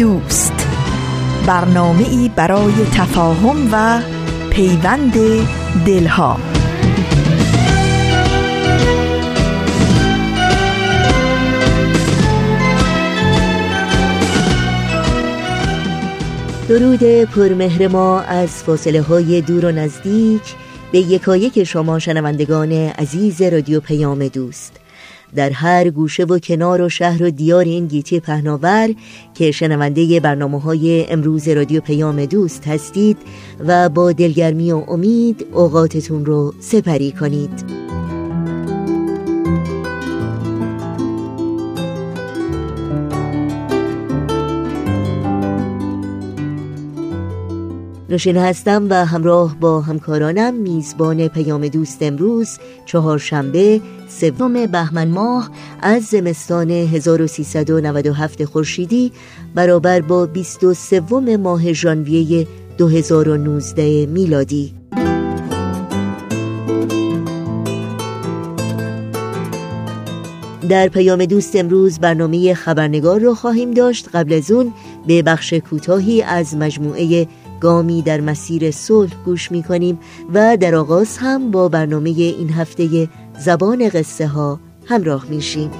دوست. برنامه ای برای تفاهم و پیوند دلها. درود پرمهر ما از فاصله های دور و نزدیک به یکایک شما شنوندگان عزیز رادیو پیام دوست. در هر گوشه و کنار و شهر و دیار این گیتی پهناور که شنونده برنامه های امروز رادیو پیام دوست هستید و با دلگرمی و امید اوقاتتون رو سپری کنید. نوشین هستم و همراه با همکارانم میزبان پیام دوست امروز چهارشنبه سوم بهمن ماه از زمستان 1397 خورشیدی برابر با 23 ماه ژانویه 2019 میلادی. در پیام دوست امروز برنامه خبرنگار رو خواهیم داشت. قبل از اون به بخش کوتاهی از مجموعه گامی در مسیر صلح گوش می کنیم و در آغاز هم با برنامه این هفته زبان قصه ها همراه میشیم.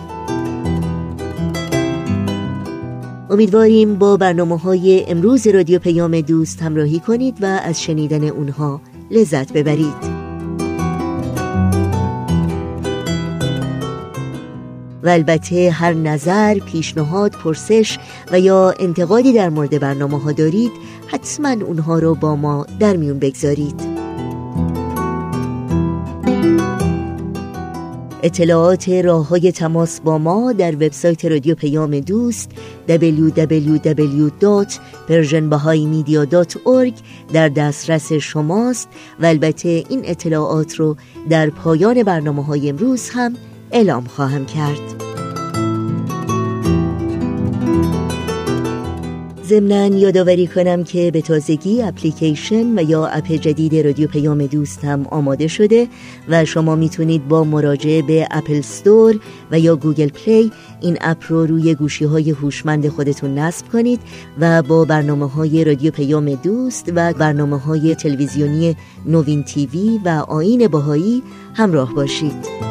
امیدواریم با برنامه های امروز رادیو پیام دوست همراهی کنید و از شنیدن اونها لذت ببرید. و البته هر نظر، پیشنهاد، پرسش و یا انتقادی در مورد برنامه ها دارید حتما اونها رو با ما در میون بگذارید. اطلاعات راه های تماس با ما در وبسایت رادیو پیام دوست www.persianbahaimedia.org در دسترس شماست و البته این اطلاعات رو در پایان برنامه های امروز هم اعلام خواهم کرد. ضمنا یادآوری کنم که به تازگی اپلیکیشن و یا اپ جدید رادیو پیام دوست هم آماده شده و شما می‌تونید با مراجعه به Apple Store و یا Google Play این اپ رو روی گوشی های هوشمند خودتون نصب کنید و با برنامه های رادیو پیام دوست و برنامه های تلویزیونی نوین TV و آیین بهایی همراه باشید.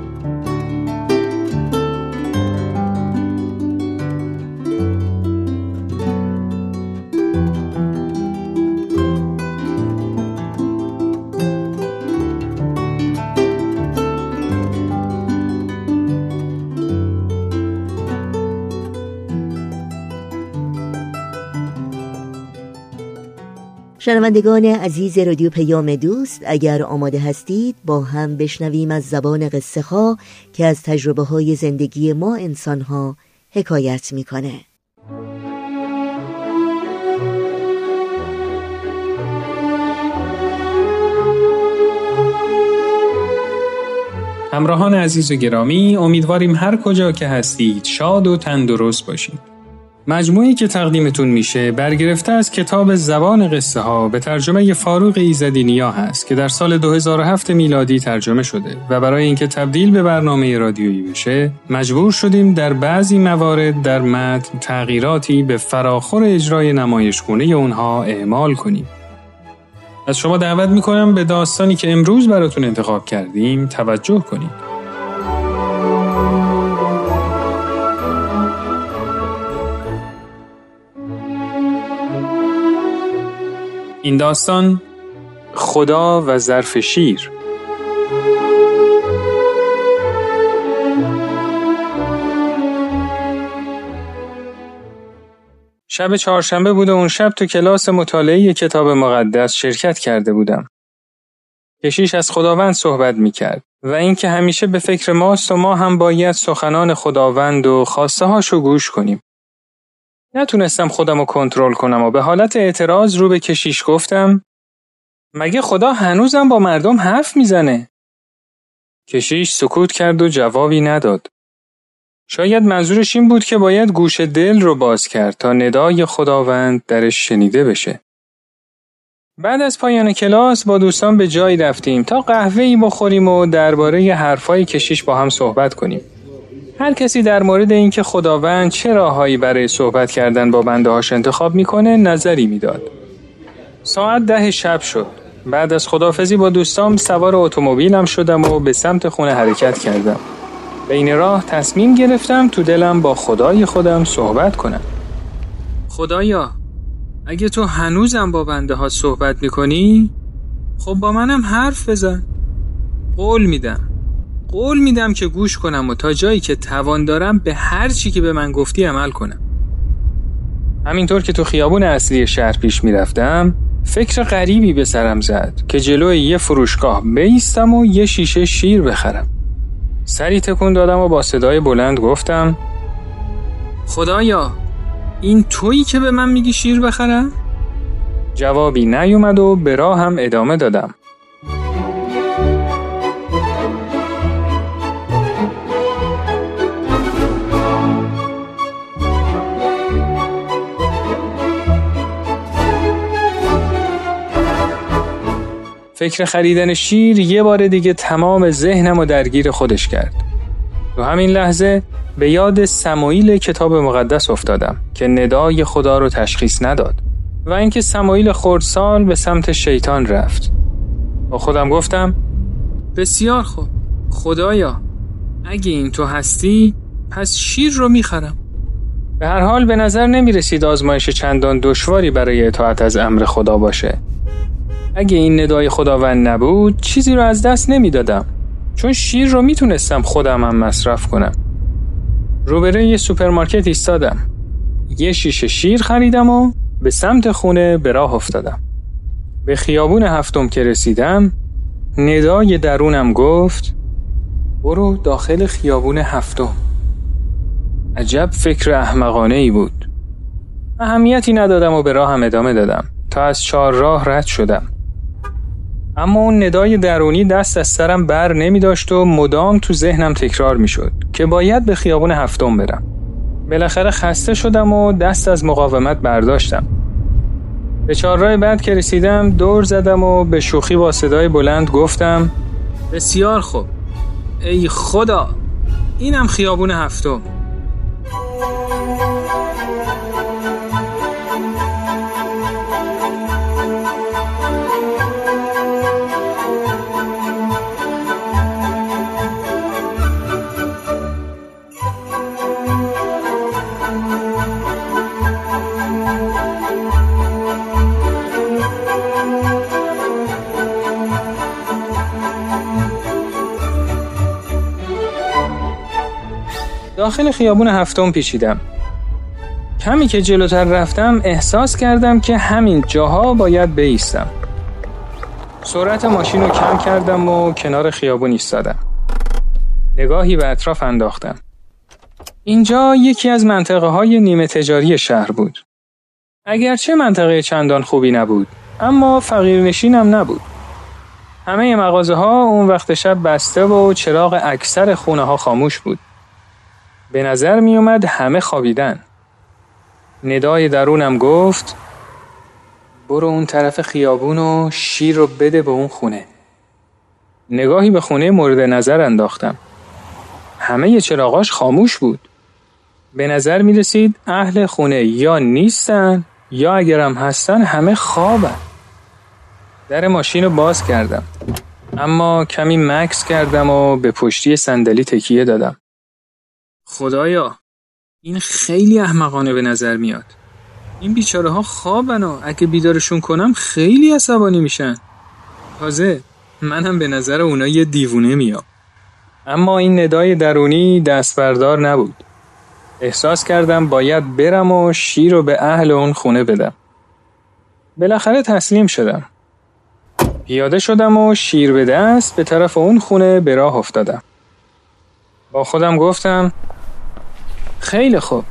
شنوندگان عزیز رادیو پیام دوست اگر آماده هستید با هم بشنویم از زبان قصه ها که از تجربه های زندگی ما انسان ها حکایت می‌کنه. همراهان عزیز و گرامی امیدواریم هر کجا که هستید شاد و تندرست باشید. مجموعی که تقدیمتون میشه برگرفته از کتاب زبان قصه ها به ترجمه فاروق ایزدی نیا هست که در سال 2007 میلادی ترجمه شده و برای اینکه تبدیل به برنامه رادیویی بشه مجبور شدیم در بعضی موارد در متن تغییراتی به فراخور اجرای نمایشگونه اونها اعمال کنیم. از شما دعوت می‌کنم به داستانی که امروز براتون انتخاب کردیم توجه کنید. این داستان خدا و ظرف شیر شب چهارشنبه بود و اون شب تو کلاس مطالعه کتاب مقدس شرکت کرده بودم. کشیش از خداوند صحبت می کرد و اینکه همیشه به فکر ماست و ما هم باید سخنان خداوند و خواسته هاشو گوش کنیم. نتونستم خودم رو کنترل کنم و به حالت اعتراض رو به کشیش گفتم مگه خدا هنوزم با مردم حرف می‌زنه؟ کشیش سکوت کرد و جوابی نداد. شاید منظورش این بود که باید گوش دل رو باز کرد تا ندای خداوند درش شنیده بشه. بعد از پایان کلاس با دوستان به جایی رفتیم تا قهوه ای بخوریم و درباره حرفای کشیش با هم صحبت کنیم. هر کسی در مورد اینکه خداوند چه راههایی برای صحبت کردن با بنده هاش انتخاب می‌کنه نظری می‌داد. ساعت ده شب شد. بعد از خدافزی با دوستام سوار اتومبیلم شدم و به سمت خونه حرکت کردم. بین راه تصمیم گرفتم تو دلم با خدای خودم صحبت کنم. خدایا اگه تو هنوزم با بنده ها صحبت می‌کنی خب با منم حرف بزن قول میدم قول میدم که گوش کنم و تا جایی که توان دارم به هر چی که به من گفتی عمل کنم همینطور که تو خیابون اصلی شهر پیش می‌رفتم فکر غریبی به سرم زد که جلوی یه فروشگاه بیستم و یه شیشه شیر بخرم سری تکون دادم و با صدای بلند گفتم خدایا این تویی که به من میگی شیر بخرم؟ جوابی نیومد و به راه هم ادامه دادم. فکر خریدن شیر یه بار دیگه تمام ذهنم و درگیر خودش کرد. تو همین لحظه به یاد سمایل کتاب مقدس افتادم که ندای خدا رو تشخیص نداد و اینکه سموئیل خردسال به سمت شیطان رفت. با خودم گفتم بسیار خوب. خدایا اگه این تو هستی پس شیر رو می‌خرم. به هر حال به نظر نمی رسید آزمایش چندان دشواری برای اطاعت از امر خدا باشه. اگه این ندای خداوند نبود چیزی رو از دست نمی‌دادم. چون شیر رو می‌تونستم خودم هم مصرف کنم. روبروی یه سوپرمارکت ایستادم. یه شیشه شیر خریدم و به سمت خونه به راه افتادم. به خیابون هفتم که رسیدم ندای درونم گفت برو داخل خیابون هفتم. عجب فکر احمقانه ای بود. اهمیتی ندادم و به راهم ادامه دادم. تا از چهار راه رد شدم. اما اون ندای درونی دست از سرم بر نمی داشت و مدام تو ذهنم تکرار می شد که باید به خیابون هفتم برم. بالاخره خسته شدم و دست از مقاومت برداشتم. به چهارراه بعد که رسیدم دور زدم و به شوخی با صدای بلند گفتم بسیار خوب ای خدا اینم خیابون هفتم داخل خیابون هفتم پیچیدم. کمی که جلوتر رفتم احساس کردم که همین جاها باید بیستم. سرعت ماشین رو کم کردم و کنار خیابون ایستادم. نگاهی به اطراف انداختم. اینجا یکی از منطقه های نیمه تجاری شهر بود. اگرچه منطقه چندان خوبی نبود، اما فقیرنشینم نبود. همه مغازه ها اون وقت شب بسته و چراغ اکثر خونه ها خاموش بود. به نظر می اومد همه خوابیدن. ندای درونم گفت برو اون طرف خیابون و شیر رو بده به اون خونه. نگاهی به خونه مورد نظر انداختم. همه چراغاش خاموش بود. به نظر می رسید اهل خونه یا نیستن یا اگرم هستن همه خوابن. در ماشین رو باز کردم. اما کمی مکس کردم و به پشتی صندلی تکیه دادم. خدایا این خیلی احمقانه به نظر میاد. این بیچاره ها خوابن و اگه بیدارشون کنم خیلی عصبانی میشن. تازه منم به نظر اونا یه دیوونه میام. اما این ندای درونی دست بردار نبود. احساس کردم باید برم و شیر رو به اهل اون خونه بدم. بالاخره تسلیم شدم. پیاده شدم و شیر به دست به طرف اون خونه به راه افتادم. با خودم گفتم خیلی خوب.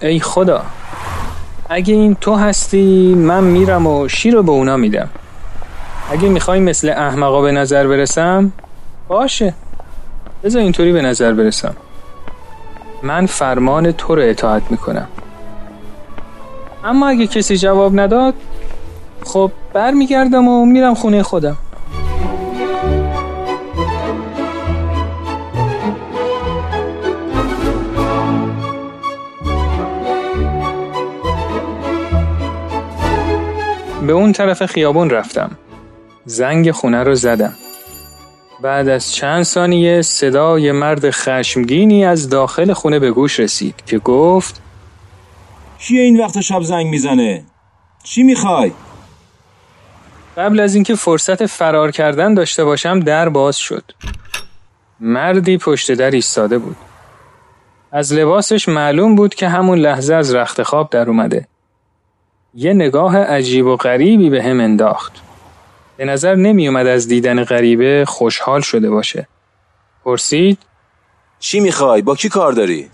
ای خدا. اگه این تو هستی من میرم و شیر رو به اونا میدم. اگه می‌خوای مثل احمقا به نظر برسم باشه. بذار اینطوری به نظر برسم. من فرمان تو رو اطاعت می‌کنم. اما اگه کسی جواب نداد خب برمیگردم و میرم خونه خودم. به اون طرف خیابون رفتم. زنگ خونه رو زدم. بعد از چند ثانیه صدای مرد خشمگینی از داخل خونه به گوش رسید که گفت کیه این وقت شب زنگ می‌زنه؟ چی می‌خوای؟ قبل از اینکه فرصت فرار کردن داشته باشم در باز شد. مردی پشت در ایستاده بود. از لباسش معلوم بود که همون لحظه از رخت خواب در اومده. یه نگاه عجیب و غریبی به هم انداخت به نظر نمی اومد از دیدن غریبه خوشحال شده باشه پرسید چی می‌خوای؟ با کی کار داری؟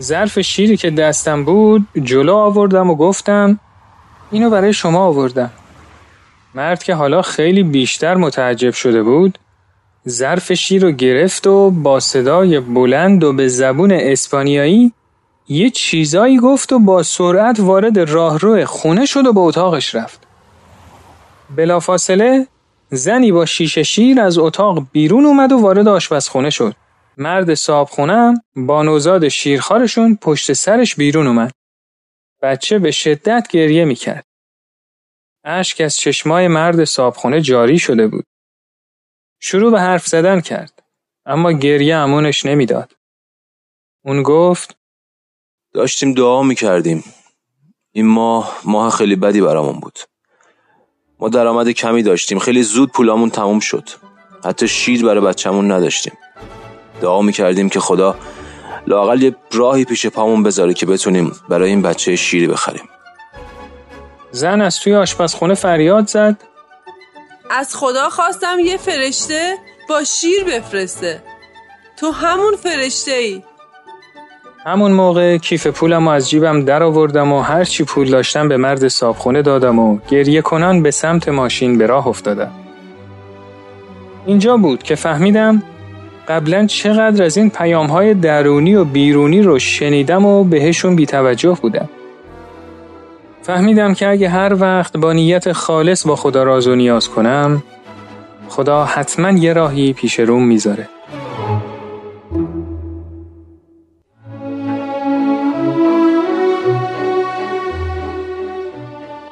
ظرف شیری که دستم بود جلو آوردم و گفتم اینو برای شما آوردم مرد که حالا خیلی بیشتر متعجب شده بود ظرف شیر رو گرفت و با صدای بلند و به زبون اسپانیایی یه چیزایی گفت و با سرعت وارد راهرو خونه شد و به اتاقش رفت بلافاصله زنی با شیشه شیر از اتاق بیرون اومد و وارد آشپزخونه شد مرد صابخونم با نوزاد شیرخارشون پشت سرش بیرون اومد بچه به شدت گریه می‌کرد اشک از چشمای مرد صابخونه جاری شده بود. شروع به حرف زدن کرد. اما گریه امونش نمی‌داد. اون گفت داشتیم دعا می‌کردیم. این ماه ماه خیلی بدی برامون بود. ما درآمد کمی داشتیم. خیلی زود پولامون تموم شد. حتی شیر برای بچهمون نداشتیم. دعا می‌کردیم که خدا لاقل یه راهی پیش پامون بذاره که بتونیم برای این بچه شیری بخریم. زن از توی آشپزخونه فریاد زد از خدا خواستم یه فرشته با شیر بفرسته تو همون فرشته ای همون موقع کیف پولم از جیبم در آوردم و هر چی پول داشتم به مرد صابخونه دادم و گریه کنان به سمت ماشین به راه افتادم. اینجا بود که فهمیدم قبلا چقدر از این پیام های درونی و بیرونی رو شنیدم و بهشون بیتوجه بودم. فهمیدم که اگه هر وقت با نیت خالص با خدا راز و نیاز کنم خدا حتما یه راهی پیش روم می‌ذاره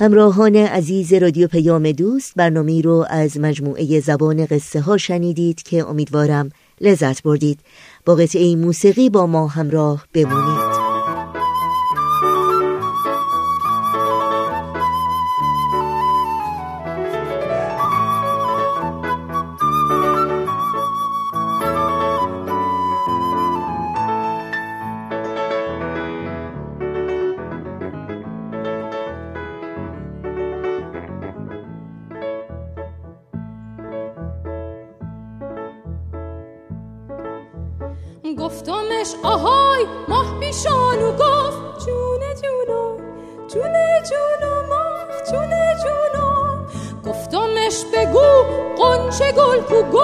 همراهان عزیز رادیو پیام دوست برنامه رو از مجموعه زبان قصه ها شنیدید که امیدوارم لذت بردید. با قطعه موسیقی با ما همراه بمونید. pouco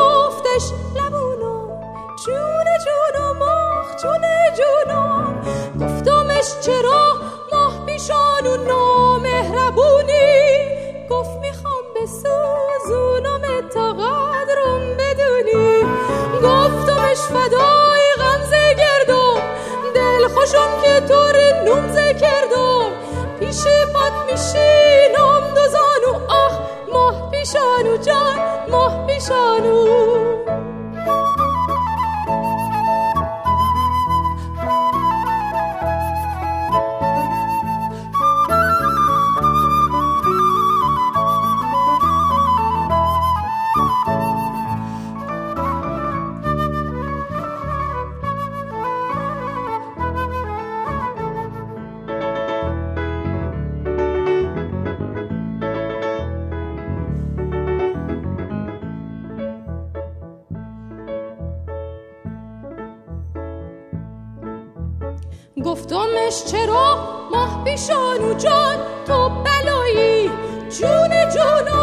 گفتمش چرا ماه پیشانو جان تو بلایی. جون جونم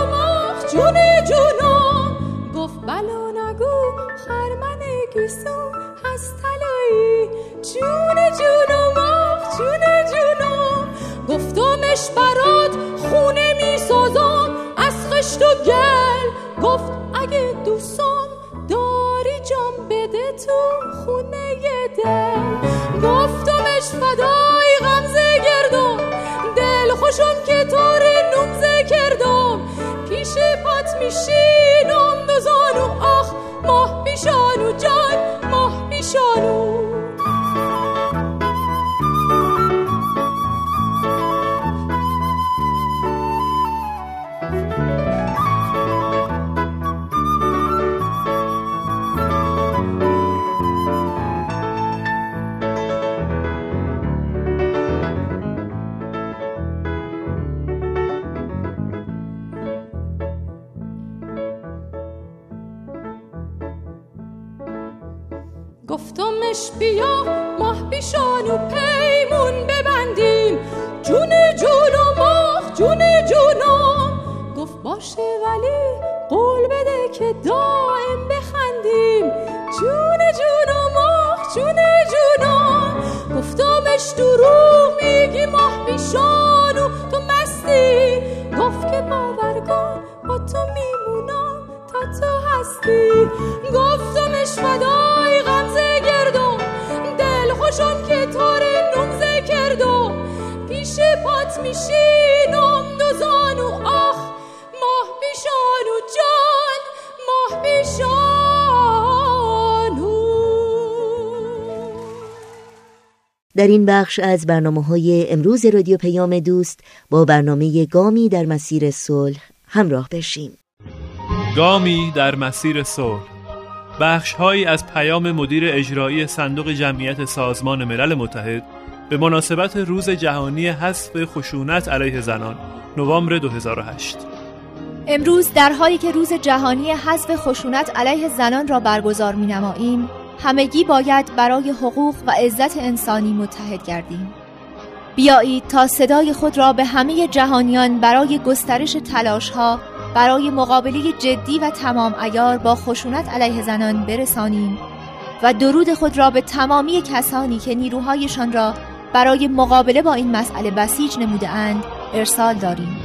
گفتمش بیا ماه پیشانو پیمون ببندیم. جون جونم آخ جون در این بخش از برنامه های امروز رادیو پیام دوست با برنامه گامی در مسیر صلح همراه بشیم. گامی در مسیر صلح. بخش هایی از پیام مدیر اجرایی صندوق جمعیت سازمان ملل متحد به مناسبت روز جهانی حذف خشونت علیه زنان نوامبر 2008 امروز در حالی که روز جهانی حذف خشونت علیه زنان را برگزار می نماییم همگی باید برای حقوق و عزت انسانی متحد گردیم. بیایید تا صدای خود را به همه جهانیان برای گسترش تلاشها برای مقابله جدی و تمام ایار با خشونت علیه زنان برسانیم و درود خود را به تمامی کسانی که نیروهایشان را برای مقابله با این مسئله بسیج نموده اند ارسال داریم.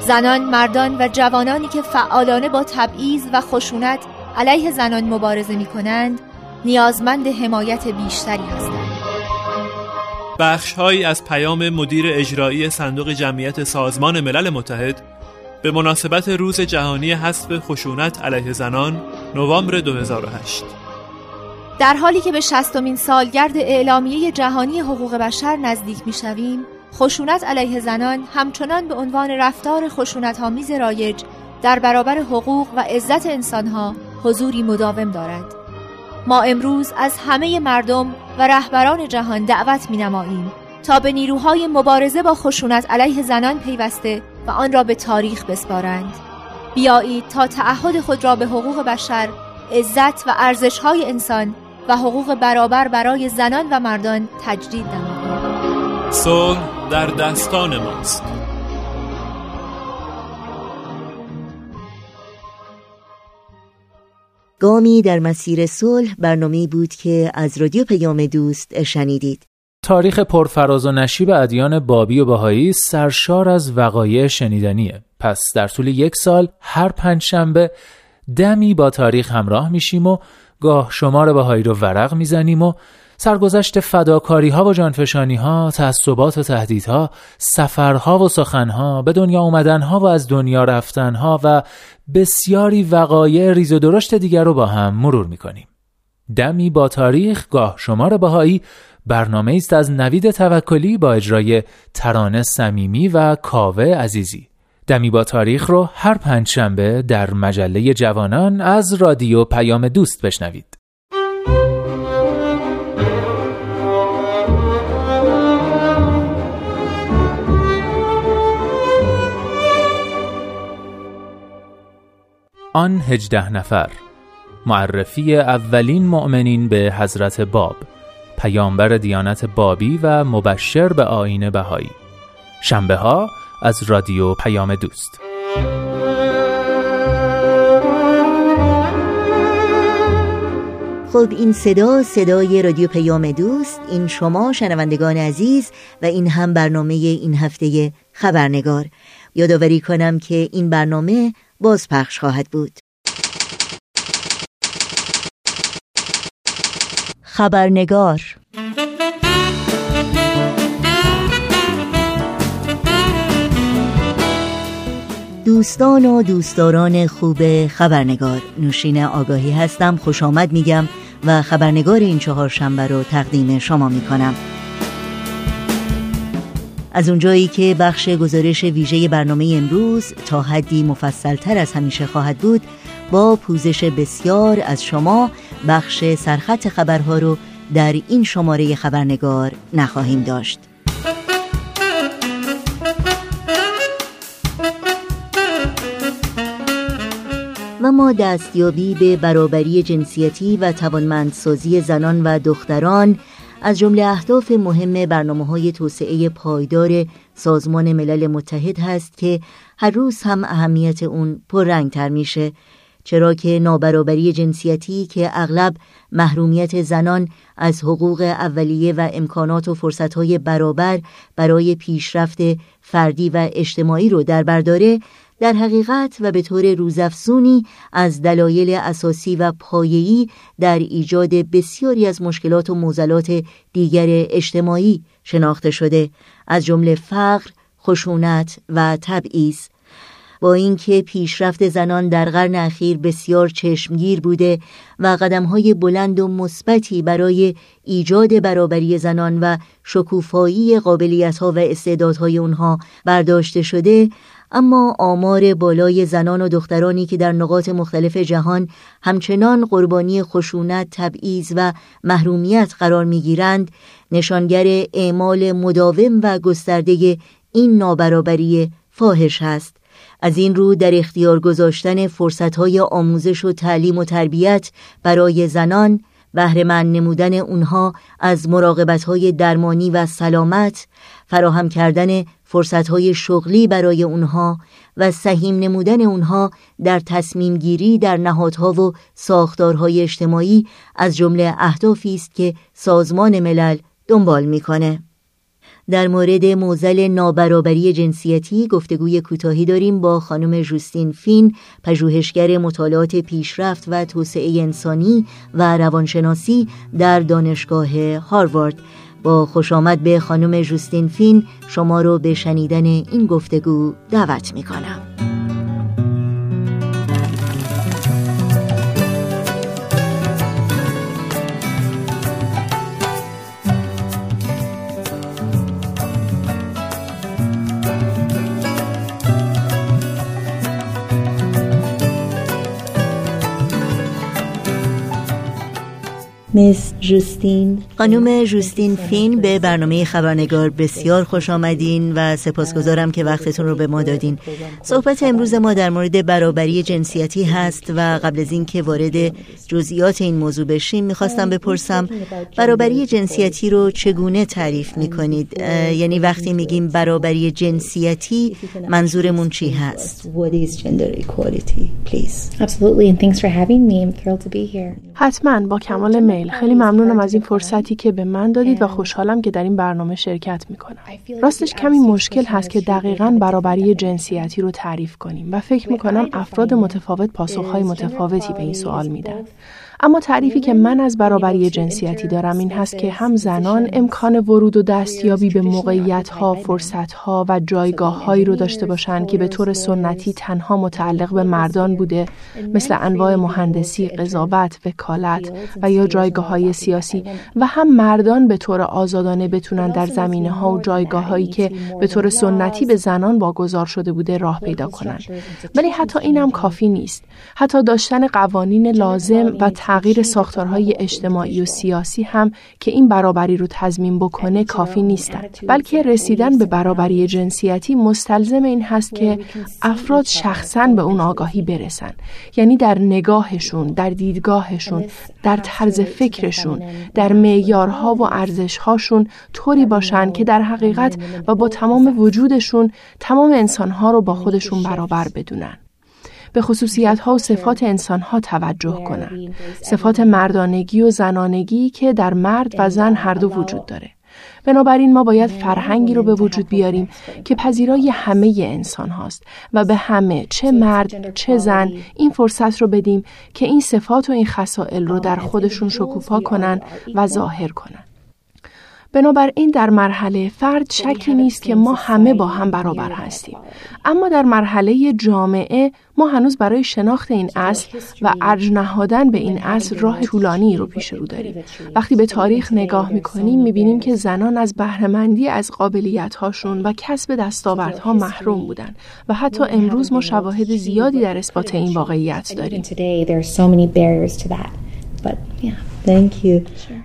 زنان، مردان و جوانانی که فعالانه با تبعیض و خشونت علیه زنان مبارزه می کنند نیازمند حمایت بیشتری هستند. بخشهایی از پیام مدیر اجرایی صندوق جمعیت سازمان ملل متحد به مناسبت روز جهانی حذف خشونت علیه زنان نوامبر 2008 در حالی که به شستمین سالگرد اعلامیه جهانی حقوق بشر نزدیک می‌شویم خشونت علیه زنان همچنان به عنوان رفتار خشونت آمیز رایج در برابر حقوق و عزت انسانها حضوری مداوم دارد. ما امروز از همه مردم و رهبران جهان دعوت می نماییم تا به نیروهای مبارزه با خشونت علیه زنان پیوسته و آن را به تاریخ بسپارند. بیایید تا تعهد خود را به حقوق بشر عزت و ارزشهای انسان و حقوق برابر برای زنان و مردان تجدید نماییم. صلح در دستان ماست. گامی در مسیر صلح برنامه بود که از رادیو پیام دوست شنیدید. تاریخ پرفراز و نشیب ادیان بابی و بهایی سرشار از وقایع شنیدنیه. پس در طول یک سال هر پنج شنبه دمی با تاریخ همراه میشیم و گاه شمار بهایی رو ورق می‌زنیم و سرگذشت فداکاری ها و جانفشانی ها، تعصبات و تهدیدها، سفرها و سخنها، به دنیا اومدن ها و از دنیا رفتن ها و بسیاری وقایع ریز و درشت دیگر رو با هم مرور می‌کنیم. دمی با تاریخ گاه شمار بهایی برنامه است از نوید توکلی با اجرای ترانه صمیمی و کاوه عزیزی. دمی با تاریخ رو هر پنج شنبه در مجله جوانان از رادیو پیام دوست بشنوید. آن هجده نفر. معرفی اولین مؤمنین به حضرت باب پیامبر دیانت بابی و مبشر به آین بهایی. شنبه ها از رادیو پیام دوست. خب این صدا صدای رادیو پیام دوست. این شما شنوندگان عزیز و این هم برنامه این هفته خبرنگار. یادآوری کنم که این برنامه بازپخش خواهد بود. خبرنگار. دوستان و دوستداران خوب خبرنگار. نوشین آگاهی هستم خوش آمد میگم و خبرنگار این چهار شنبه رو تقدیم شما می‌کنم. از اونجایی که بخش گزارش ویژه برنامه امروز تا حدی مفصلتر از همیشه خواهد بود با پوزش بسیار از شما بخش سرخط خبرها رو در این شماره خبرنگار نخواهیم داشت. و ما دستیابی به برابری جنسیتی و توانمندسازی زنان و دختران از جمله اهداف مهم برنامه های توسعه پایدار سازمان ملل متحد هست که هر روز هم اهمیت اون پررنگتر میشه. چرا که نابرابری جنسیتی که اغلب محرومیت زنان از حقوق اولیه و امکانات و فرصتهای برابر برای پیشرفت فردی و اجتماعی رو در برداره در حقیقت و به طور روزافزونی از دلایل اساسی و پایه‌ای در ایجاد بسیاری از مشکلات و موزلات دیگر اجتماعی شناخته شده از جمله فقر، خشونت و تبعیض. با اینکه پیشرفت زنان در قرن اخیر بسیار چشمگیر بوده و قدمهای بلند و مثبتی برای ایجاد برابری زنان و شکوفایی قابلیتها و استعدادهای اونها برداشته شده اما آمار بالای زنان و دخترانی که در نقاط مختلف جهان همچنان قربانی خشونت، تبعیض و محرومیت قرار می‌گیرند نشانگر اعمال مداوم و گسترده این نابرابری فاحش است از این رو در اختیار گذاشتن فرصتهای آموزش و تعلیم و تربیت برای زنان بهرهمند نمودن اونها از مراقبتهای درمانی و سلامت فراهم کردن فرصتهای شغلی برای اونها و سهیم نمودن اونها در تصمیم گیری در نهادها و ساختارهای اجتماعی از جمله اهدافی است که سازمان ملل دنبال می‌کنه. در مورد موزل نابرابری جنسیتی گفتگوی کوتاهی داریم با خانم جوستین فین پژوهشگر مطالعات پیشرفت و توسعه انسانی و روانشناسی در دانشگاه هاروارد با خوش آمد به خانم جوستین فین شما رو به شنیدن این گفتگو دعوت می کنم. مس جوستین. خانم جوستین فین به برنامه خبرنگار بسیار خوش آمدین و سپاسگزارم که وقتتون رو به ما دادین. صحبت امروز ما در مورد برابری جنسیتی هست و قبل از اینکه وارد جزئیات این موضوع بشیم می‌خواستم بپرسم برابری جنسیتی رو چگونه تعریف می‌کنید؟ یعنی وقتی میگیم برابری جنسیتی منظورمون چی هست؟ حتما با کمال میل. خیلی ممنونم از این فرصتی که به من دادید و خوشحالم که در این برنامه شرکت می‌کنم. راستش کمی مشکل هست که دقیقا برابری جنسیتی رو تعریف کنیم و فکر می‌کنم افراد متفاوت پاسخهای متفاوتی به این سوال میدن. اما تعریفی که من از برابری جنسیتی دارم این هست که هم زنان امکان ورود و دستیابی به موقعیت ها، فرصت ها و جایگاه هایی رو داشته باشند که به طور سنتی تنها متعلق به مردان بوده مثل انواع مهندسی، قضاوت، وکالت و یا جایگاه های سیاسی و هم مردان به طور آزادانه بتونن در زمینه ها و جایگاه هایی که به طور سنتی به زنان واگذار شده بوده راه پیدا کنند. ولی حتی اینم کافی نیست. حتی داشتن قوانین لازم و تغییر ساختارهای اجتماعی و سیاسی هم که این برابری رو تضمین بکنه کافی نیستند. بلکه رسیدن به برابری جنسیتی مستلزم این هست که افراد شخصا به اون آگاهی برسن. یعنی در نگاهشون در دیدگاهشون در طرز فکرشون در معیارها و ارزشهاشون طوری باشن که در حقیقت و با تمام وجودشون تمام انسانها رو با خودشون برابر بدونن. به خصوصیت ها و صفات انسان ها توجه کنند. صفات مردانگی و زنانگی که در مرد و زن هر دو وجود داره. بنابراین ما باید فرهنگی رو به وجود بیاریم که پذیرای همه انسان هاست و به همه چه مرد چه زن این فرصت رو بدیم که این صفات و این خصائل رو در خودشون شکوفا کنن و ظاهر کنن. بنابراین در مرحله فرد شکی نیست که ما همه با هم برابر هستیم. اما در مرحله جامعه ما هنوز برای شناخت این اصل و ارج نهادن به این اصل راه طولانی رو پیش رو داریم. وقتی به تاریخ نگاه می‌کنیم می‌بینیم که زنان از بهرهمندی از قابلیت هاشون و کسب دستاوردها محروم بودن. و حتی امروز ما شواهد زیادی در اثبات این واقعیت داریم.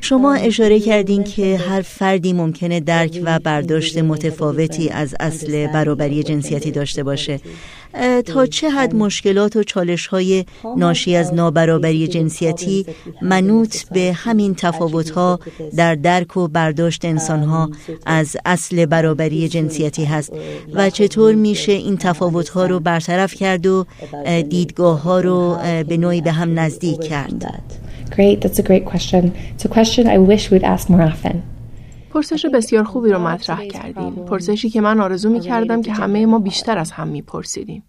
شما اشاره کردین که هر فردی ممکنه درک و برداشت متفاوتی از اصل برابری جنسیتی داشته باشه. تا چه حد مشکلات و چالش های ناشی از نابرابری جنسیتی منوط به همین تفاوت ها در درک و برداشت انسان ها از اصل برابری جنسیتی هست و چطور میشه این تفاوت ها رو برطرف کرد و دیدگاه ها رو به نوعی به هم نزدیک کرد؟ Great, that's a great question. It's a question I wish we'd ask more often. پرسش بسیار خوبی رو مطرح کردین. پرسشی که من آرزو می کردم که همه ما بیشتر از هم می پرسیدیم.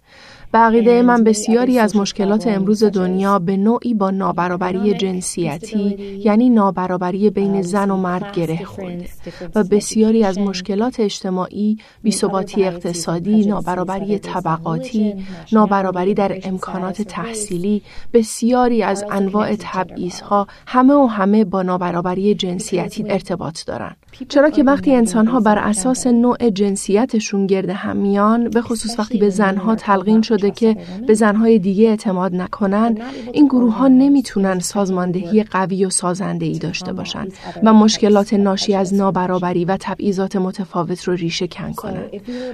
بقیده من بسیاری از مشکلات امروز دنیا به نوعی با نابرابری جنسیتی یعنی نابرابری بین زن و مرد گره خورده. و بسیاری از مشکلات اجتماعی، بیثباتی اقتصادی، نابرابری طبقاتی، نابرابری در امکانات تحصیلی، بسیاری از انواع تبعیضها همه و همه با نابرابری جنسیتی ارتباط دارند. چرا که وقتی انسانها بر اساس نوع جنسیتشون گرد هم میان به خصوص وقتی به زنها تلقین شده که به زنهای دیگه اعتماد نکنن این گروه ها نمی‌تونن سازماندهی قوی و سازنده ای داشته باشن و مشکلات ناشی از نابرابری و تبعیضات متفاوت رو ریشه کن کنن.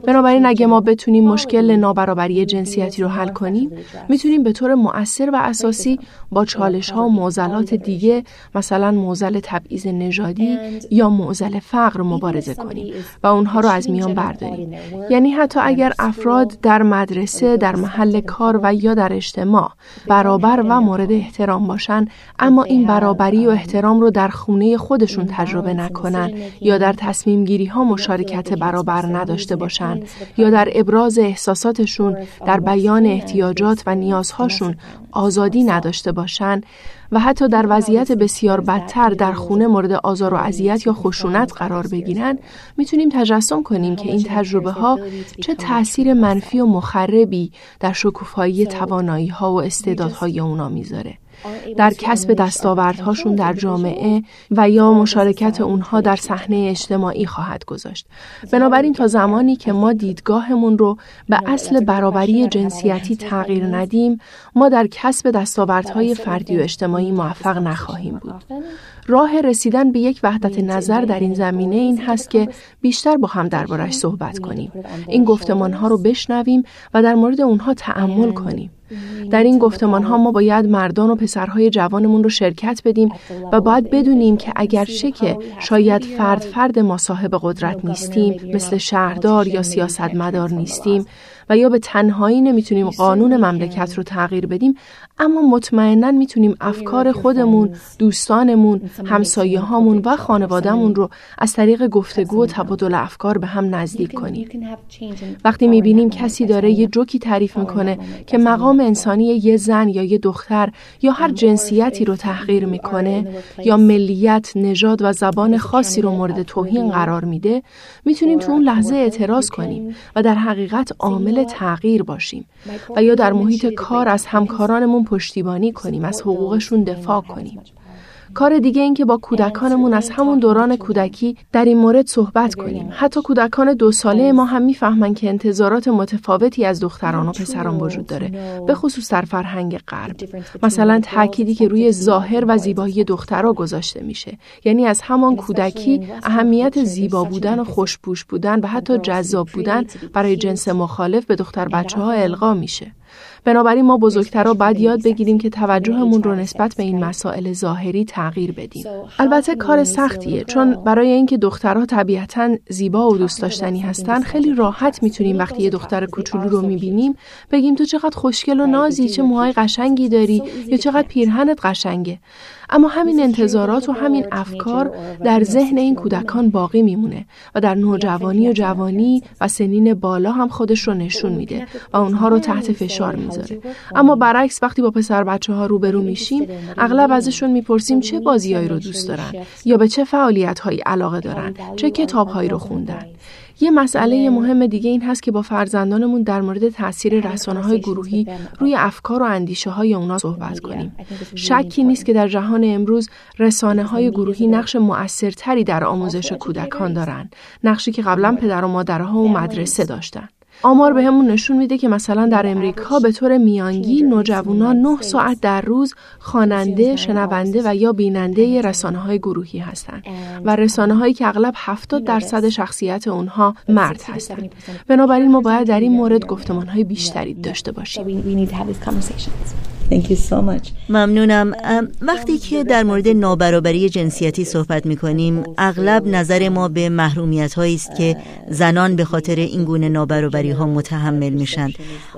بنابراین اگه ما بتونیم مشکل نابرابری جنسیتی رو حل کنیم می‌تونیم به طور مؤثر و اساسی با چالش ها و معضلات دیگه مثلا معضل تبعیض نژادی یا معضل فقر مبارزه کنیم و اونها رو از میان برداریم. یعنی حتی اگر افراد در مدرسه در محل کار و یا در اجتماع برابر و مورد احترام باشن اما این برابری و احترام رو در خونه خودشون تجربه نکنن یا در تصمیم گیری ها مشارکت برابر نداشته باشن یا در ابراز احساساتشون در بیان احتیاجات و نیازهاشون آزادی نداشته باشن. و حتی در وضعیت بسیار بدتر در خونه مورد آزار و اذیت یا خشونت قرار بگیرن می‌تونیم تجسم کنیم که این تجربه ها چه تاثیر منفی و مخربی در شکوفایی توانایی ها و استعدادهای اونا می‌ذاره. در کسب دستاوردهاشون در جامعه و یا مشارکت اونها در صحنه اجتماعی خواهد گذاشت. بنابراین تا زمانی که ما دیدگاهمون رو به اصل برابری جنسیتی تغییر ندیم، ما در کسب دستاوردهای فردی و اجتماعی موفق نخواهیم بود. راه رسیدن به یک وحدت نظر در این زمینه این هست که بیشتر با هم دربارش صحبت کنیم. این گفتمان ها رو بشنویم و در مورد اونها تعمل کنیم. در این گفتمان ها ما باید مردان و پسرهای جوانمون رو شرکت بدیم و باید بدونیم که اگر که شاید فرد فرد ما صاحب قدرت نیستیم مثل شهردار یا سیاستمدار نیستیم و یا به تنهایی نمی‌تونیم قانون مملکت رو تغییر بدیم اما مطمئنا می‌تونیم افکار خودمون، دوستانمون، همسایه هامون و خانوادهمون رو از طریق گفتگو و تبادل افکار به هم نزدیک کنیم. وقتی می‌بینیم کسی داره یه جوکی تعریف می‌کنه که مقام انسانی یه زن یا یه دختر یا هر جنسیتی رو تحقیر می‌کنه یا ملیت، نژاد و زبان خاصی رو مورد توهین قرار میده، می‌تونیم تو اون لحظه اعتراض کنیم و در حقیقت عامل تغییر باشیم و یا در محیط کار از همکارانمون پشتیبانی کنیم از حقوقشون دفاع کنیم. کار دیگه این که با کودکانمون از همون دوران کودکی در این مورد صحبت کنیم. حتی کودکان دو ساله ما هم می‌فهمن که انتظارات متفاوتی از دختران و پسران وجود داره به خصوص در فرهنگ غرب. مثلا تأکیدی که روی ظاهر و زیبایی دخترها گذاشته میشه. یعنی از همان کودکی اهمیت زیبا بودن و خوشپوش بودن و حتی جذاب بودن برای جنس مخالف به دختر بچه ها القا میشه. بنابراین ما بزرگترا باید یاد بگیریم که توجهمون رو نسبت به این مسائل ظاهری تغییر بدیم. البته کار سختیه چون برای اینکه دخترها طبیعتا زیبا و دوست داشتنی هستن خیلی راحت می‌تونیم وقتی یه دختر کوچولو رو می‌بینیم بگیم تو چقدر خوشگل و نازی چه موهای قشنگی داری یا چقدر پیرهنت قشنگه اما همین انتظارات و همین افکار در ذهن این کودکان باقی میمونه و در نوجوانی و جوانی و سنین بالا هم خودش رو نشون میده و اونها رو تحت فشار می‌ذاره. اما برعکس وقتی با پسر بچه ها روبرو میشیم اغلب ازشون می‌پرسیم چه بازیهایی رو دوست دارن یا به چه فعالیت هایی علاقه دارن چه کتاب هایی رو خوندن. یه مسئله مهم دیگه این هست که با فرزندانمون در مورد تاثیر رسانه های گروهی روی افکار و اندیشه های اونا صحبت کنیم. شکی نیست که در جهان امروز رسانه های گروهی نقش مؤثرتری در آموزش کودکان دارند. نقشی که قبلا پدر و مادرها و مدرسه داشتن. آمار به همون نشون میده که مثلا در امریکا به طور میانگین نوجوانان 9 ساعت در روز خواننده، شنونده و یا بیننده رسانه های گروهی هستند و رسانه هایی که اغلب 70 درصد شخصیت اونها مرد هستند. بنابراین ما باید در این مورد گفتمان های بیشتری داشته باشیم. Thank you so much. ممنونم. وقتی که در مورد نابرابری جنسیتی صحبت می کنیم اغلب نظر ما به محرومیت هایی است که زنان به خاطر این گونه نابرابری ها متحمل میشن.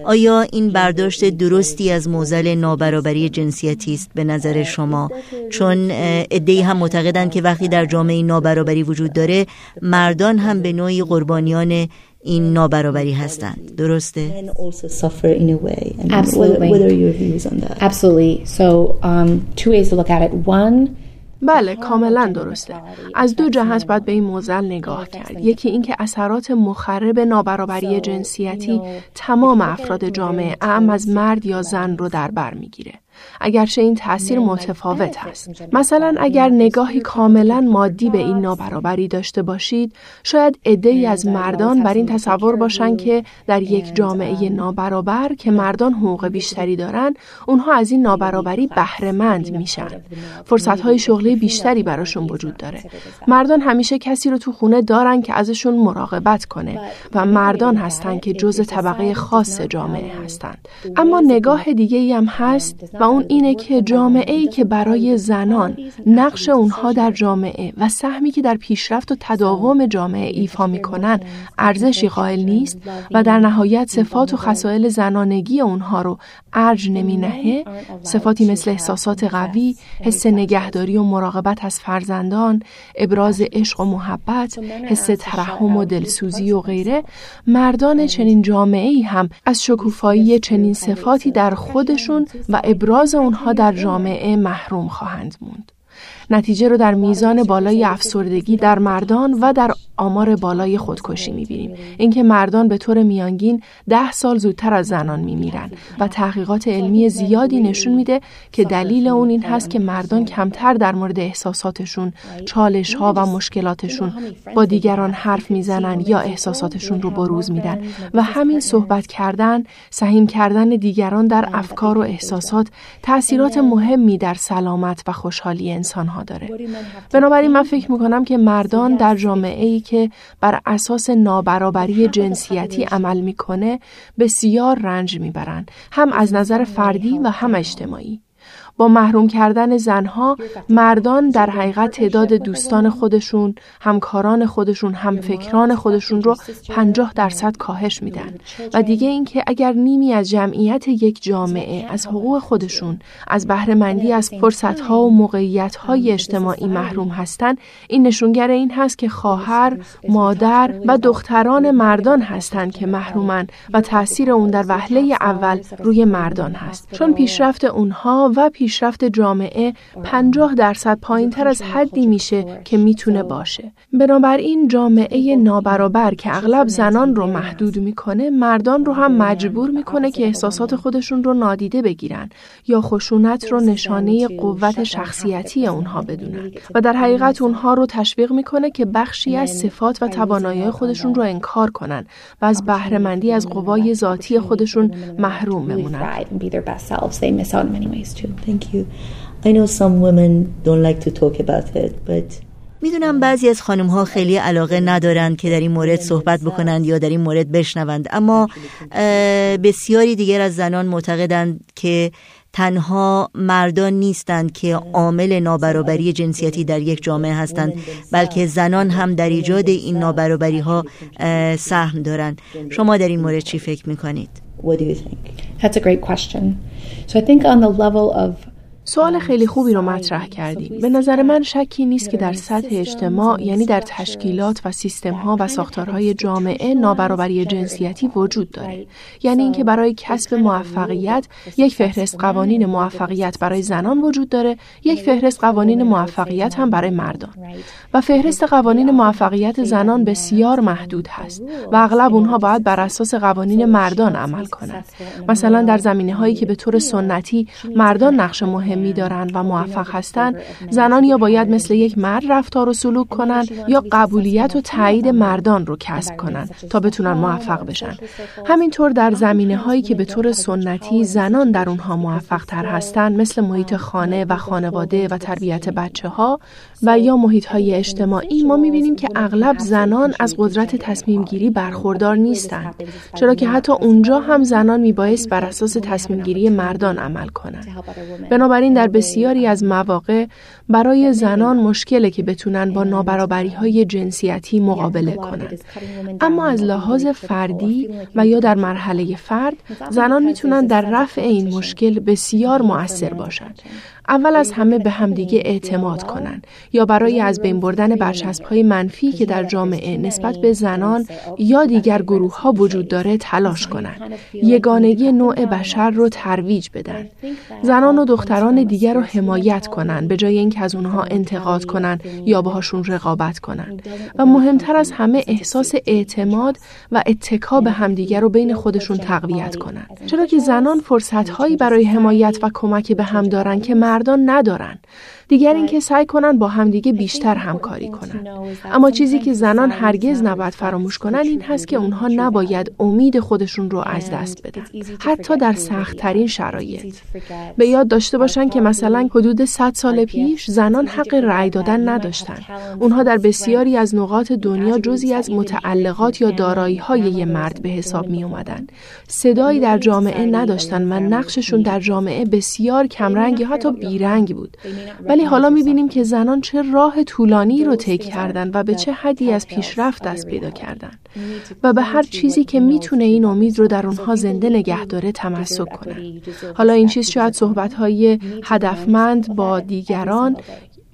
آیا این برداشت درستی از موزل نابرابری جنسیتی است به نظر شما؟ چون ادهی هم معتقدند که وقتی در جامعه نابرابری وجود داره مردان هم به نوعی قربانیان این نابرابری هستند. درسته؟ بله کاملا درسته. از دو جهت باید به این موزل نگاه کرد. یکی اینکه اثرات مخرب نابرابری جنسیتی تمام افراد جامعه اعم از مرد یا زن رو در بر می‌گیره. اگرچه این تاثیر متفاوت است. مثلا اگر نگاهی کاملا مادی به این نابرابری داشته باشید، شاید عدهای از مردان بر این تصور باشند که در یک جامعه نابرابر که مردان حقوق بیشتری دارند، اونها از این نابرابری بهرهمند میشن. فرصتهای شغلی بیشتری براشون وجود داره. مردان همیشه کسی رو تو خونه دارن که ازشون مراقبت کنه و مردان هستند که جز طبقه خاص جامعه هستند. اما نگاه دیگه ای هم هست و اون اینه که جامعه ای که برای زنان نقش اونها در جامعه و سهمی که در پیشرفت و تداوم جامعه ایفا می‌کنن ارزشی قائل نیست و در نهایت صفات و خصایل زنانگی اونها رو ارج نمی نهه صفاتی مثل احساسات قوی، حس نگهداری و مراقبت از فرزندان، ابراز عشق و محبت، حس ترحم و دلسوزی و غیره. مردان چنین جامعه ای هم از شکوفایی چنین صفاتی در خودشون و ابراز اونها در جامعه محروم خواهند موند. نتیجه رو در میزان بالای افسردگی در مردان و در آمار بالای خودکشی می‌بینیم. اینکه مردان به طور میانگین ده سال زودتر از زنان میمیرن و تحقیقات علمی زیادی نشون میده که دلیل اون این هست که مردان کمتر در مورد احساساتشون چالش ها و مشکلاتشون با دیگران حرف می‌زنن یا احساساتشون رو بروز میدن. و همین صحبت کردن سهیم کردن دیگران در افکار و احساسات تاثیرات مهمی در سلامت و خوشحالی انسان ها داره. بنابراین من فکر می‌کنم که مردان در جامعه ای که بر اساس نابرابری جنسیتی عمل می‌کنه بسیار رنج می‌برند هم از نظر فردی و هم اجتماعی. با محروم کردن زنها مردان در حقیقت تعداد دوستان خودشون همکاران خودشون هم فکران خودشون رو 50 درصد کاهش میدن. و دیگه اینکه اگر نیمی از جمعیت یک جامعه از حقوق خودشون از بهرهمندی از فرصتها و موقعیتهای اجتماعی محروم هستند این نشونگر این هست که خواهر مادر و دختران مردان هستند که محرومن و تاثیر اون در وهله اول روی مردان هست. چون پیشرفت اونها و پیشرفت جامعه 50 درصد پایین تر از حدی میشه که می‌تونه باشه. بنابراین جامعه نابرابر که اغلب زنان رو محدود می‌کنه مردان رو هم مجبور می‌کنه که احساسات خودشون رو نادیده بگیرن یا خشونت رو نشانه قوت شخصیتی اونها بدونن و در حقیقت اونها رو تشویق می‌کنه که بخشی از صفات و توانایی خودشون رو انکار کنن و از بهرهمندی از قوای ذاتی خودشون محروم بمونن. می‌دونم بعضی از خانم ها خیلی علاقه ندارند که در این مورد صحبت بکنند یا در این مورد بشنوند اما بسیاری دیگر از زنان معتقدند که تنها مردان نیستند که عامل نابرابری جنسیتی در یک جامعه هستند بلکه زنان هم در ایجاد این نابرابری ها سهم دارند شما در این مورد چی فکر می‌کنید؟ What do you think? That's a great question. So I think on the level of سوال خیلی خوبی رو مطرح کردیم. به نظر من شکی نیست که در سطح اجتماع یعنی در تشکیلات و سیستم ها و ساختارهای جامعه نابرابری جنسیتی وجود داره. یعنی اینکه برای کسب موفقیت یک فهرست قوانین موفقیت برای زنان وجود داره، یک فهرست قوانین موفقیت هم برای مردان. و فهرست قوانین موفقیت زنان بسیار محدود هست و اغلب اونها باید بر اساس قوانین مردان عمل کنند. مثلا در زمینه هایی که به طور سنتی مردان نقش مهم مهمی دارند و موفق هستند زنان یا باید مثل یک مرد رفتار و سلوک کنند یا قبولیت و تایید مردان رو کسب کنند تا بتونن موفق بشن همینطور در زمینه هایی که به طور سنتی زنان در اونها موفق تر هستند مثل محیط خانه و خانواده و تربیت بچه ها و یا محیط های اجتماعی ما می‌بینیم که اغلب زنان از قدرت تصمیم گیری برخوردار نیستند چرا که حتی اونجا هم زنان میبایست بر اساس تصمیم گیری مردان عمل کنند بنابراین در بسیاری از مواقع برای زنان مشکله که بتونن با نابرابری های جنسیتی مقابله کنند. اما از لحاظ فردی و یا در مرحله فرد زنان می‌تونن در رفع این مشکل بسیار مؤثر باشند. اول از همه به همدیگه اعتماد کنند یا برای از بین بردن های منفی که در جامعه نسبت به زنان یا دیگر گروه ها وجود داره تلاش کنند. یگانگی نوع بشر رو ترویج بدن. زنان و دختران دیگر رو حمایت کنند به جای اینکه از اونها انتقاد کنند یا باهاشون رقابت کنند. و مهمتر از همه احساس اعتماد و اتکا به همدیگر رو بین خودشون تقویت کنند. چرا که زنان فرصت هایی برای حمایت و کمک به هم دارن که مردان ندارن. دیگر اینکه سعی کنن با همدیگه بیشتر همکاری کنن. اما چیزی که زنان هرگز نباید فراموش کنن این هست که اونها نباید امید خودشون رو از دست بدن. حتی در سختترین شرایط. به یاد داشته باشن که مثلا حدود 100 سال پیش زنان حق رأی دادن نداشتن. اونها در بسیاری از نقاط دنیا جزی از متعلقات یا دارایی های یه مرد به حساب می اومدن صدایی در جامعه نداشتن و نقششون در جامعه بسیار کمرنگ حتی بیرنگ بود ولی حالا می‌بینیم که زنان چه راه طولانی رو طی کردن و به چه حدی از پیشرفت دست پیدا کردن. و به هر چیزی که می‌تونه این امید رو در اونها زنده نگه داره تمسک کنن حالا این چیز شاید صحبتهای هدفمند با دیگران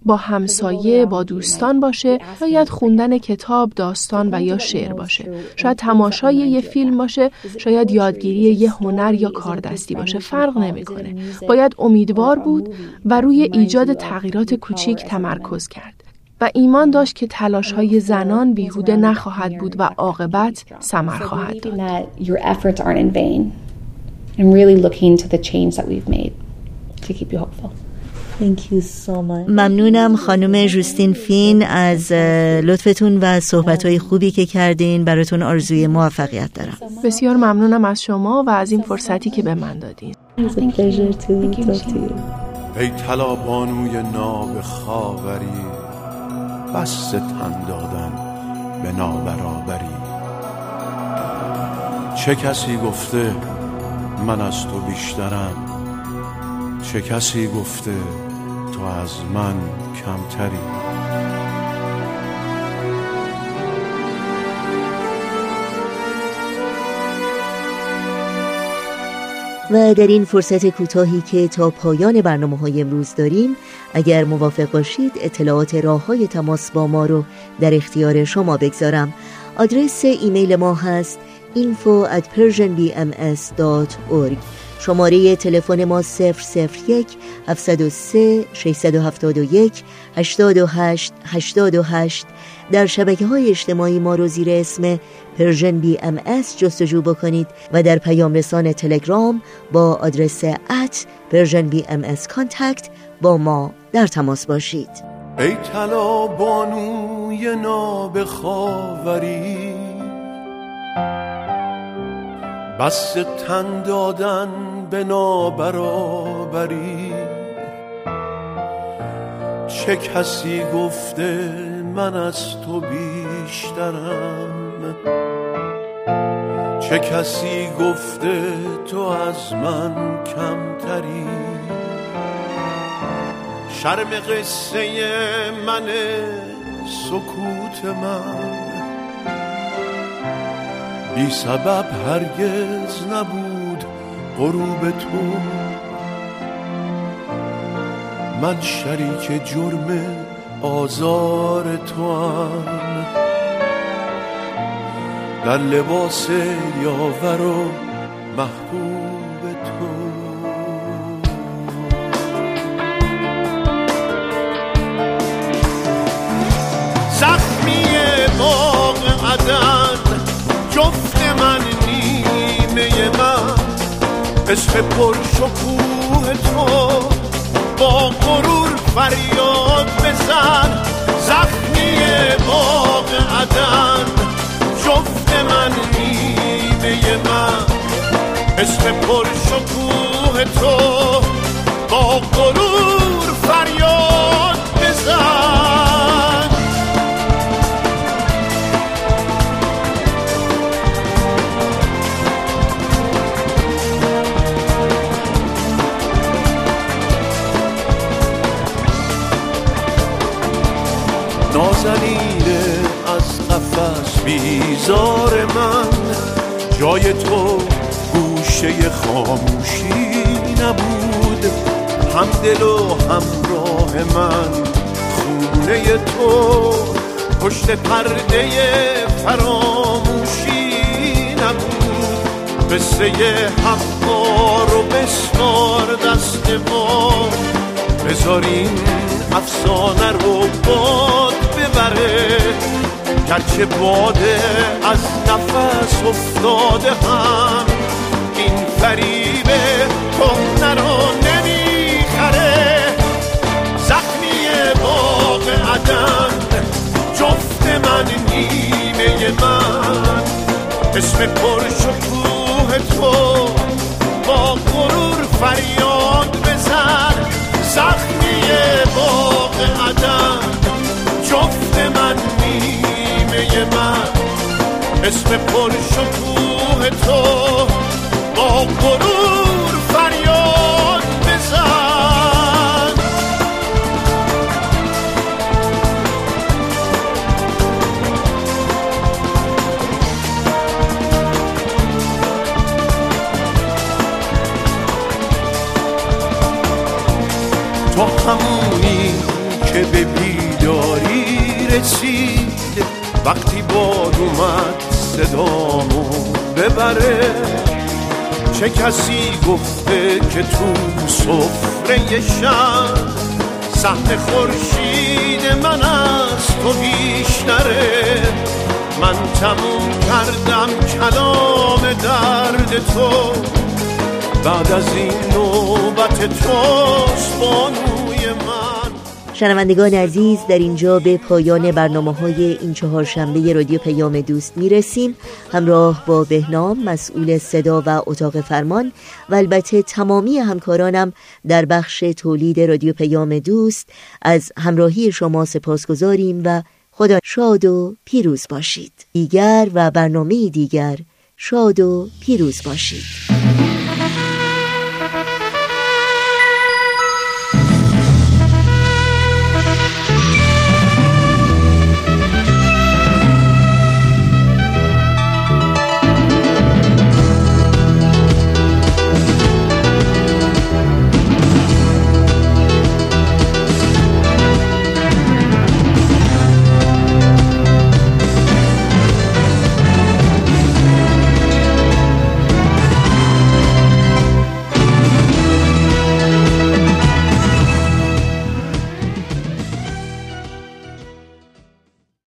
با همسایه با دوستان باشه شاید خوندن کتاب داستان و یا شعر باشه. شاید تماشای یه فیلم باشه شاید یادگیری یه هنر یا کاردستی باشه. فرق نمی‌کنه. باید امیدوار بود و روی ایجاد تغییرات کوچیک تمرکز کرد. و ایمان داشت که تلاش های زنان بیهوده نخواهد بود و عاقبت ثمر خواهد داد. ممنونم خانم جوستین فین از لطفتون و صحبتهای خوبی که کردین. براتون آرزوی موفقیت دارم. بسیار ممنونم از شما و از این فرصتی که به من دادین. ای طلا بانوی ناب خاوری بس تن دادن به نابرابری. چه کسی گفته من از تو بیشترم؟ چه کسی گفته تو از من کمتری. و در این فرصت کوتاهی که تا پایان برنامه های امروز داریم اگر موافق باشید اطلاعات راه های تماس با ما رو در اختیار شما بگذارم. آدرس ایمیل ما هست info شماره تلفن ما 001 703 671 828 828 در شبکه های اجتماعی ما رو زیر اسم Persian BM جستجو بکنید و در پیام رسان تلگرام با آدرس at Persian BM contact با ما در تماس باشید. ای طلا بانوی ناب خاوری بس تن دادن به نابرابری. چه کسی گفته من از تو بیشترم؟ چه کسی گفته تو از من کمتری؟ شرم قصه من سکوت من. بی سبب هرگز نبود غروب تو. من شریک جرم آزار تو هم در لباس یاور و محبوب عشق پر شکوه تو با غرور فریاد بزن. زخمی باغ عدن جفت من نیمه من. عشق پر شکوه تو با غرور فریاد بزن. نازنین از قفس بیزار من. جای تو گوشه خاموشی نبود. هم دل و همراه من. خونه تو پشت پرده فراموشی نبود. قصه حقا رو بسپار دست ما. بذارین افسانه رو باد ببره. گرچه باده از نفس افتاده هم. این فریبه کهنه رو نمی‌خره. زخمی باغ عدن جفت من نیمه من. اسم پر شکوه تو با غرور فریاد بزن. زخمی اسم پر شکوه تو با غرور فریاد بزن. تو همونی که به بیداری رسید وقتی باد اومد صدامو ببره. چه کسی گفته که تو سفره شب سهم خورشید من از تو بیشتره. من تموم کردم کلام درد تو. بعد از این نوبت توست بانوی من شنوندگان عزیز در اینجا به پایان برنامه های این چهار شنبه رادیو پیام دوست می رسیم همراه با بهنام مسئول صدا و اتاق فرمان و البته تمامی همکارانم در بخش تولید رادیو پیام دوست از همراهی شما سپاس گذاریم و خدا شاد و پیروز باشید. دیگر و برنامه دیگر شاد و پیروز باشید.